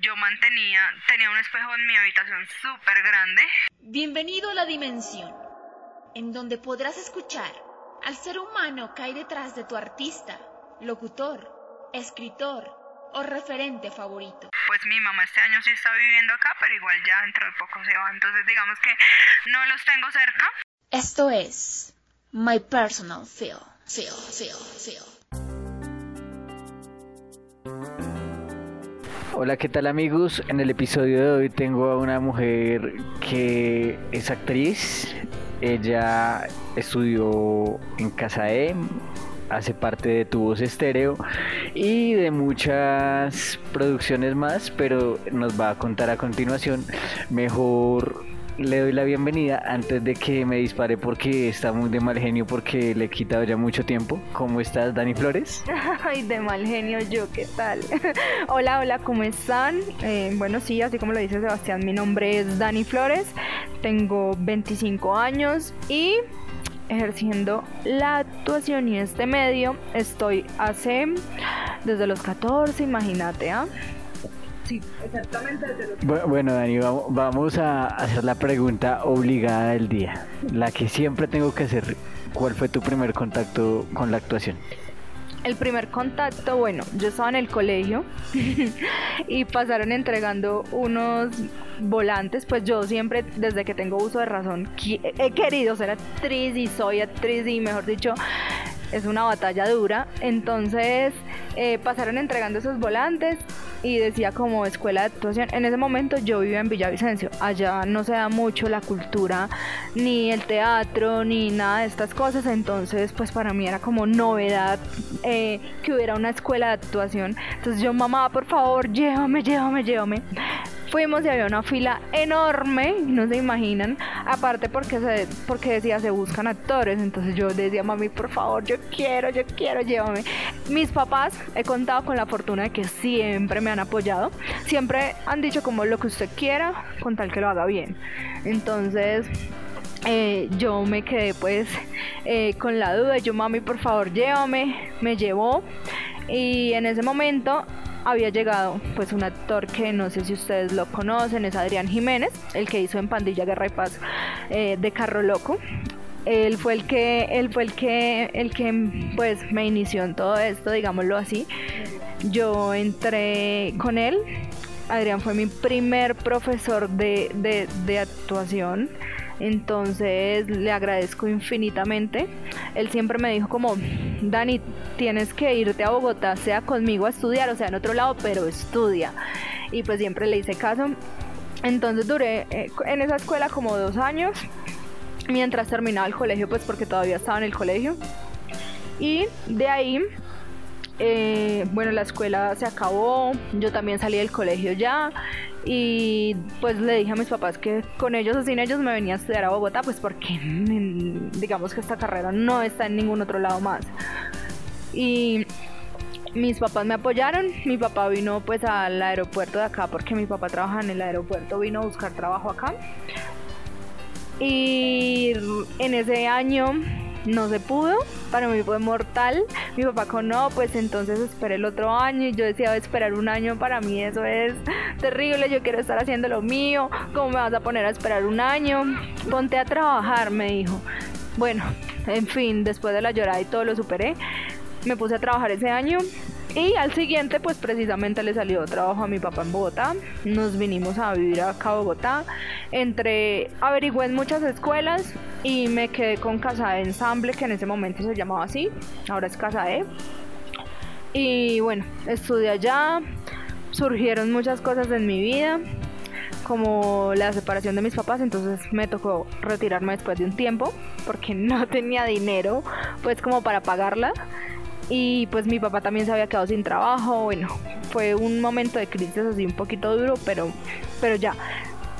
yo mantenía, tenía un espejo en mi habitación súper grande. Bienvenido a la dimensión, en donde podrás escuchar al ser humano que hay detrás de tu artista, locutor, escritor o referente favorito. Pues mi mamá este año sí está viviendo acá, pero igual ya dentro de poco se va, entonces digamos que no los tengo cerca. Esto es My Personal Feel, Feel, Feel, Feel. Hola, ¿qué tal amigos? En el episodio de hoy tengo a una mujer que es actriz. Ella estudió en Casae, hace parte de Tu Voz Estéreo y de muchas producciones más, pero nos va a contar a continuación. Mejor le doy la bienvenida antes de que me dispare porque está muy de mal genio porque le he quitado ya mucho tiempo. ¿Cómo estás, Dani Flores? Ay, de mal genio yo, ¿qué tal? hola, hola, ¿cómo están? Eh, bueno, sí, así como lo dice Sebastián, mi nombre es Dani Flores, tengo 25 años y ejerciendo la actuación y este medio estoy hace desde los 14, imagínate, ¿ah? Sí, exactamente Bueno, Dani, vamos a hacer la pregunta obligada del día, la que siempre tengo que hacer. ¿Cuál fue tu primer contacto con la actuación? El primer contacto, bueno, yo estaba en el colegio y pasaron entregando unos volantes, pues yo siempre, desde que tengo uso de razón, he querido ser actriz y soy actriz y mejor dicho, es una batalla dura. Entonces eh, pasaron entregando esos volantes y decía como escuela de actuación. En ese momento yo vivía en Villavicencio. Allá no se da mucho la cultura, ni el teatro, ni nada de estas cosas. Entonces pues para mí era como novedad eh, que hubiera una escuela de actuación. Entonces yo, mamá, por favor, llévame, llévame, llévame. Fuimos y había una fila enorme, no se imaginan. Aparte porque, se, porque decía, se buscan actores. Entonces yo decía, mami, por favor, yo quiero, yo quiero, llévame. Mis papás, he contado con la fortuna de que siempre me han apoyado. Siempre han dicho como lo que usted quiera, con tal que lo haga bien. Entonces... Eh, yo me quedé pues eh, con la duda, yo mami por favor llévame, me llevó y en ese momento había llegado pues un actor que no sé si ustedes lo conocen, es Adrián Jiménez, el que hizo en Pandilla Guerra y Paz eh, de Carro Loco. Él fue el que, él fue el que, el que pues me inició en todo esto, digámoslo así. Yo entré con él. Adrián fue mi primer profesor de, de actuación. Entonces le agradezco infinitamente. Él siempre me dijo como, Dani, tienes que irte a Bogotá, sea conmigo a estudiar, o sea, en otro lado, pero estudia. Y pues siempre le hice caso. Entonces duré eh, en esa escuela como dos años, mientras terminaba el colegio, pues porque todavía estaba en el colegio. Y de ahí eh, bueno, la escuela se acabó, yo también salí del colegio ya y pues le dije a mis papás que con ellos o sin ellos me venía a estudiar a Bogotá, pues porque digamos que esta carrera no está en ningún otro lado más. Y mis papás me apoyaron, mi papá vino pues al aeropuerto de acá porque mi papá trabaja en el aeropuerto, vino a buscar trabajo acá. Y en ese año no se pudo, para mí fue mortal. Mi papá con no, pues entonces esperé el otro año y yo decía esperar un año para mí eso es terrible, yo quiero estar haciendo lo mío, ¿cómo me vas a poner a esperar un año? Ponte a trabajar, me dijo. Bueno, en fin, después de la llorada y todo lo superé, me puse a trabajar ese año y al siguiente, pues precisamente le salió trabajo a mi papá en Bogotá. Nos vinimos a vivir acá a Bogotá. Entre, averigüé en muchas escuelas y me quedé con Casa de Ensamble, que en ese momento se llamaba así. Ahora es Casa E. Y bueno, estudié allá. Surgieron muchas cosas en mi vida como la separación de mis papás, entonces me tocó retirarme después de un tiempo porque no tenía dinero pues como para pagarla y pues mi papá también se había quedado sin trabajo, bueno, fue un momento de crisis así un poquito duro, pero, pero ya.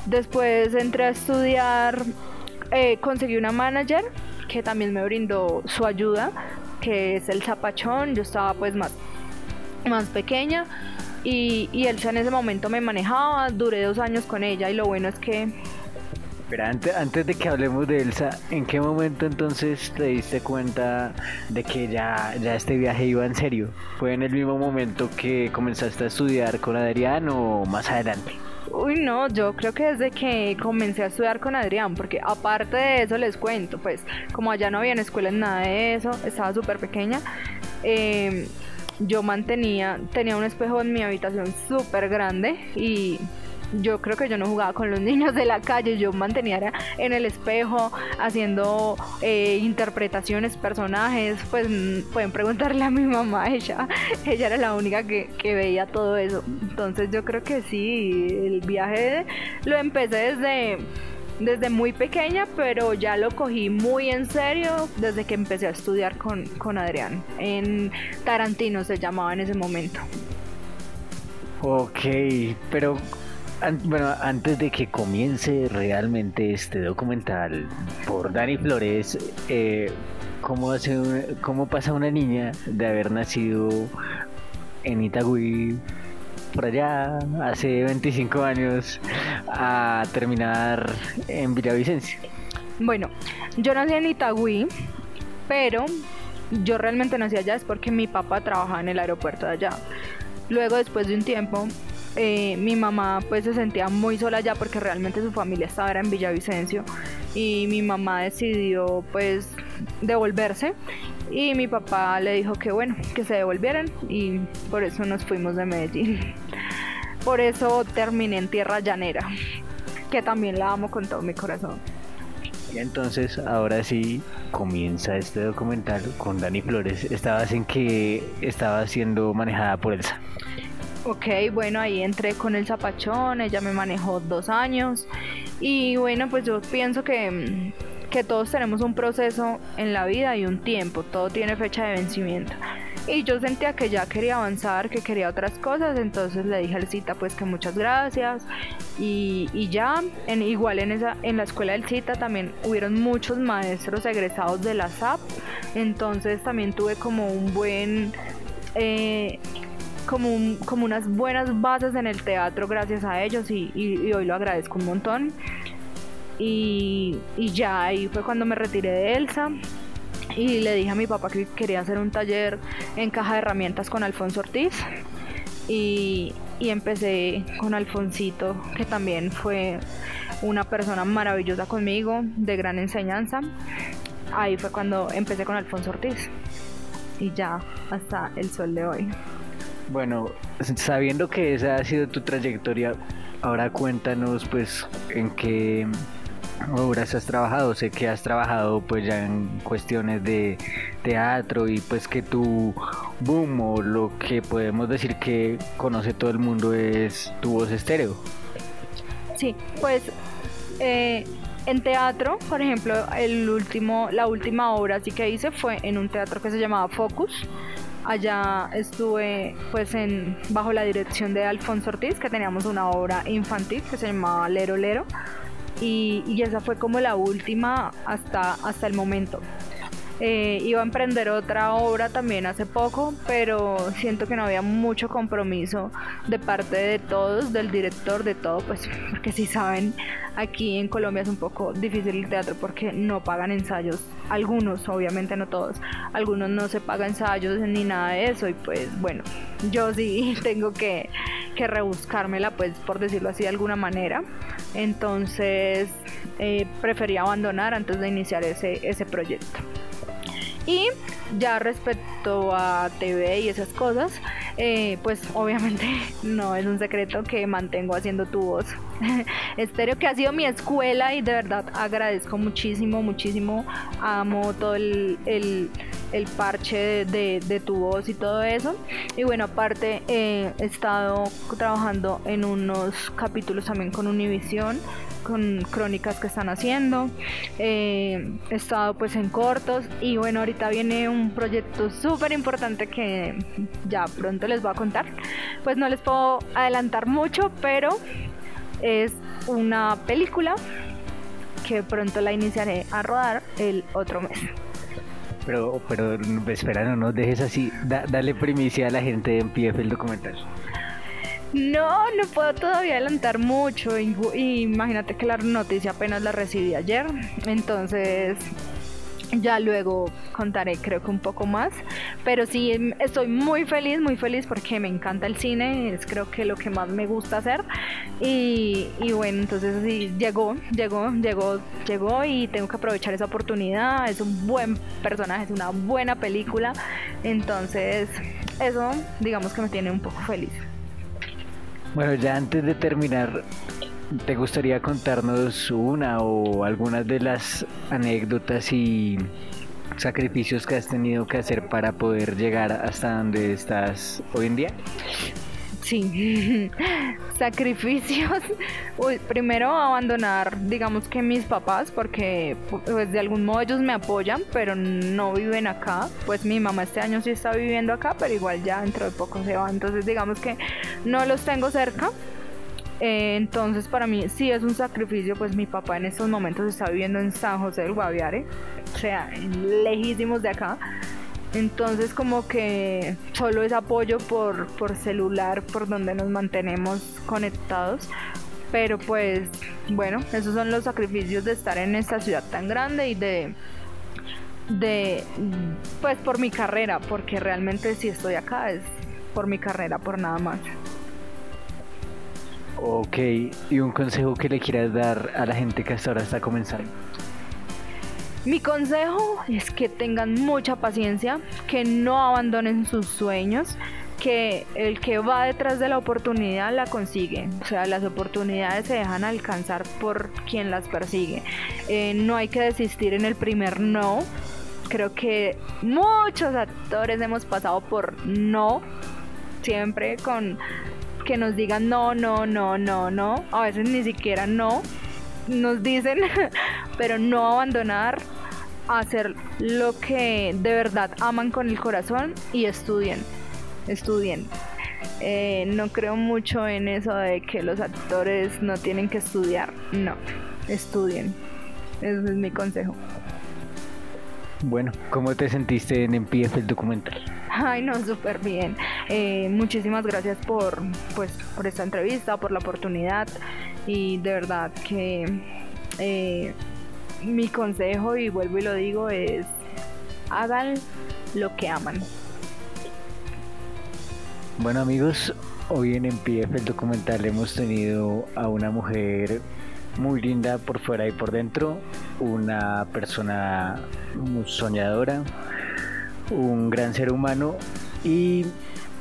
Después entré a estudiar, eh, conseguí una manager que también me brindó su ayuda, que es el zapachón, yo estaba pues más, más pequeña y, y él en ese momento me manejaba, duré dos años con ella y lo bueno es que Pero antes, antes de que hablemos de Elsa, ¿en qué momento entonces te diste cuenta de que ya, ya este viaje iba en serio? ¿Fue en el mismo momento que comenzaste a estudiar con Adrián o más adelante? Uy, no, yo creo que desde que comencé a estudiar con Adrián, porque aparte de eso les cuento, pues como allá no había en escuela nada de eso, estaba súper pequeña, eh, yo mantenía, tenía un espejo en mi habitación súper grande y yo creo que yo no jugaba con los niños de la calle, yo mantenía en el espejo haciendo eh, interpretaciones, personajes, pues mm, pueden preguntarle a mi mamá, ella, ella era la única que, que veía todo eso. Entonces yo creo que sí, el viaje lo empecé desde desde muy pequeña, pero ya lo cogí muy en serio desde que empecé a estudiar con, con Adrián. En Tarantino se llamaba en ese momento. Ok, pero bueno, antes de que comience realmente este documental por Dani Flores, eh, ¿cómo, hace ¿cómo pasa una niña de haber nacido en Itagüí por allá hace 25 años a terminar en Villavicencio? Bueno, yo nací en Itagüí, pero yo realmente nací allá es porque mi papá trabajaba en el aeropuerto de allá. Luego, después de un tiempo, eh, mi mamá pues se sentía muy sola allá porque realmente su familia estaba en Villavicencio y mi mamá decidió pues devolverse y mi papá le dijo que bueno, que se devolvieran y por eso nos fuimos de Medellín. Por eso terminé en Tierra Llanera, que también la amo con todo mi corazón. Y entonces, ahora sí, comienza este documental con Dani Flores. Estabas en que estaba siendo manejada por Elsa. Ok, bueno, ahí entré con el zapachón, ella me manejó dos años. Y bueno, pues yo pienso que, que todos tenemos un proceso en la vida y un tiempo, todo tiene fecha de vencimiento. Y yo sentía que ya quería avanzar, que quería otras cosas, entonces le dije al cita pues que muchas gracias. Y, y ya, en, igual en, esa, en la escuela del cita también hubieron muchos maestros egresados de la SAP, entonces también tuve como un buen... Eh, como, como unas buenas bases en el teatro gracias a ellos y, hoy lo agradezco un montón. Y, y, ya ahí fue cuando me retiré de Elsa y le dije a mi papá que quería hacer un taller en caja de herramientas con Alfonso Ortiz. Y, y empecé con Alfonsito, que también fue una persona maravillosa conmigo, de gran enseñanza. Ahí fue cuando empecé con Alfonso Ortiz. Y ya hasta el sol de hoy. Bueno, sabiendo que esa ha sido tu trayectoria, ahora cuéntanos pues en qué obras has trabajado. Sé que has trabajado pues ya en cuestiones de teatro y pues que tu boom o lo que podemos decir que conoce todo el mundo es tu voz estéreo. Sí, pues eh, en teatro, por ejemplo, el último, la última obra sí que hice fue en un teatro que se llamaba Focus Allá estuve pues en bajo la dirección de Alfonso Ortiz, que teníamos una obra infantil que se llamaba Lero Lero. Y, y esa fue como la última hasta, hasta el momento. Eh, iba a emprender otra obra también hace poco, pero siento que no había mucho compromiso de parte de todos, del director, de todo, pues porque si saben, aquí en Colombia es un poco difícil el teatro porque no pagan ensayos, algunos, obviamente no todos, algunos no se pagan ensayos ni nada de eso y pues bueno, yo sí tengo que, que rebuscármela, pues por decirlo así de alguna manera, entonces eh, preferí abandonar antes de iniciar ese, ese proyecto. Y ya respecto a TV y esas cosas, eh, pues obviamente no es un secreto que mantengo haciendo tu voz estéreo, que ha sido mi escuela y de verdad agradezco muchísimo, muchísimo. Amo todo el, el, parche de, tu voz y todo eso. Y bueno, aparte he estado trabajando en unos capítulos también con Univision con crónicas que están haciendo. Eh, he estado pues en cortos y bueno, ahorita viene un proyecto súper importante que ya pronto les voy a contar. Pues no les puedo adelantar mucho, pero es una película que pronto la iniciaré a rodar el otro mes. Pero, pero espera, no nos dejes así. dale primicia a la gente en PF el documental. No, no puedo todavía adelantar mucho. Imagínate que la noticia apenas la recibí ayer. Entonces, ya luego contaré creo que un poco más. Pero sí, em, estoy muy feliz, muy feliz porque me encanta el cine. Es creo que lo que más me gusta hacer. Y, y bueno, entonces sí, llegó, llegó, llegó, llegó y tengo que aprovechar esa oportunidad. Es un buen personaje, es una buena película. Entonces, eso digamos que me tiene un poco feliz. Bueno, ya antes de terminar, ¿te gustaría contarnos una o algunas de las anécdotas y sacrificios que has tenido que hacer para poder llegar hasta donde estás hoy en día? Sí, sacrificios. Uy, primero abandonar, digamos que mis papás, porque pues de algún modo ellos me apoyan, pero no viven acá. Pues mi mamá este año sí está viviendo acá, pero igual ya dentro de poco se va. Entonces digamos que no los tengo cerca. Eh, entonces para mí sí es un sacrificio, pues mi papá en estos momentos está viviendo en San José del Guaviare, o sea, lejísimos de acá. Entonces como que solo es apoyo por, por celular, por donde nos mantenemos conectados. Pero pues bueno, esos son los sacrificios de estar en esta ciudad tan grande y de de pues por mi carrera, porque realmente si estoy acá es por mi carrera, por nada más. Ok, ¿y un consejo que le quieras dar a la gente que hasta ahora está comenzando? Mi consejo es que tengan mucha paciencia, que no abandonen sus sueños, que el que va detrás de la oportunidad la consigue. O sea, las oportunidades se dejan alcanzar por quien las persigue. Eh, no hay que desistir en el primer no. Creo que muchos actores hemos pasado por no, siempre con que nos digan no, no, no, no, no. A veces ni siquiera no nos dicen, pero no abandonar, hacer lo que de verdad aman con el corazón y estudien, estudien. Eh, no creo mucho en eso de que los actores no tienen que estudiar, no, estudien. Ese es mi consejo. Bueno, ¿cómo te sentiste en MPF el documental? Ay, no, súper bien. Eh, muchísimas gracias por, pues, por esta entrevista, por la oportunidad y de verdad que eh, mi consejo, y vuelvo y lo digo, es hagan lo que aman. Bueno amigos, hoy en MPF el documental hemos tenido a una mujer muy linda por fuera y por dentro, una persona muy soñadora, un gran ser humano y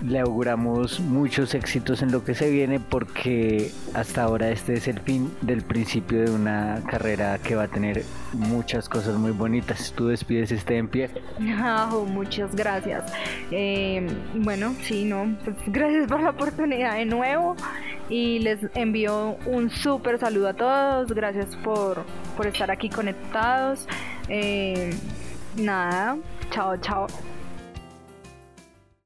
le auguramos muchos éxitos en lo que se viene porque hasta ahora este es el fin del principio de una carrera que va a tener muchas cosas muy bonitas. Tú despides este en pie. muchas gracias. Eh, bueno, sí, no, pues gracias por la oportunidad de nuevo y les envío un súper saludo a todos. Gracias por, por estar aquí conectados. Eh, nada, chao, chao.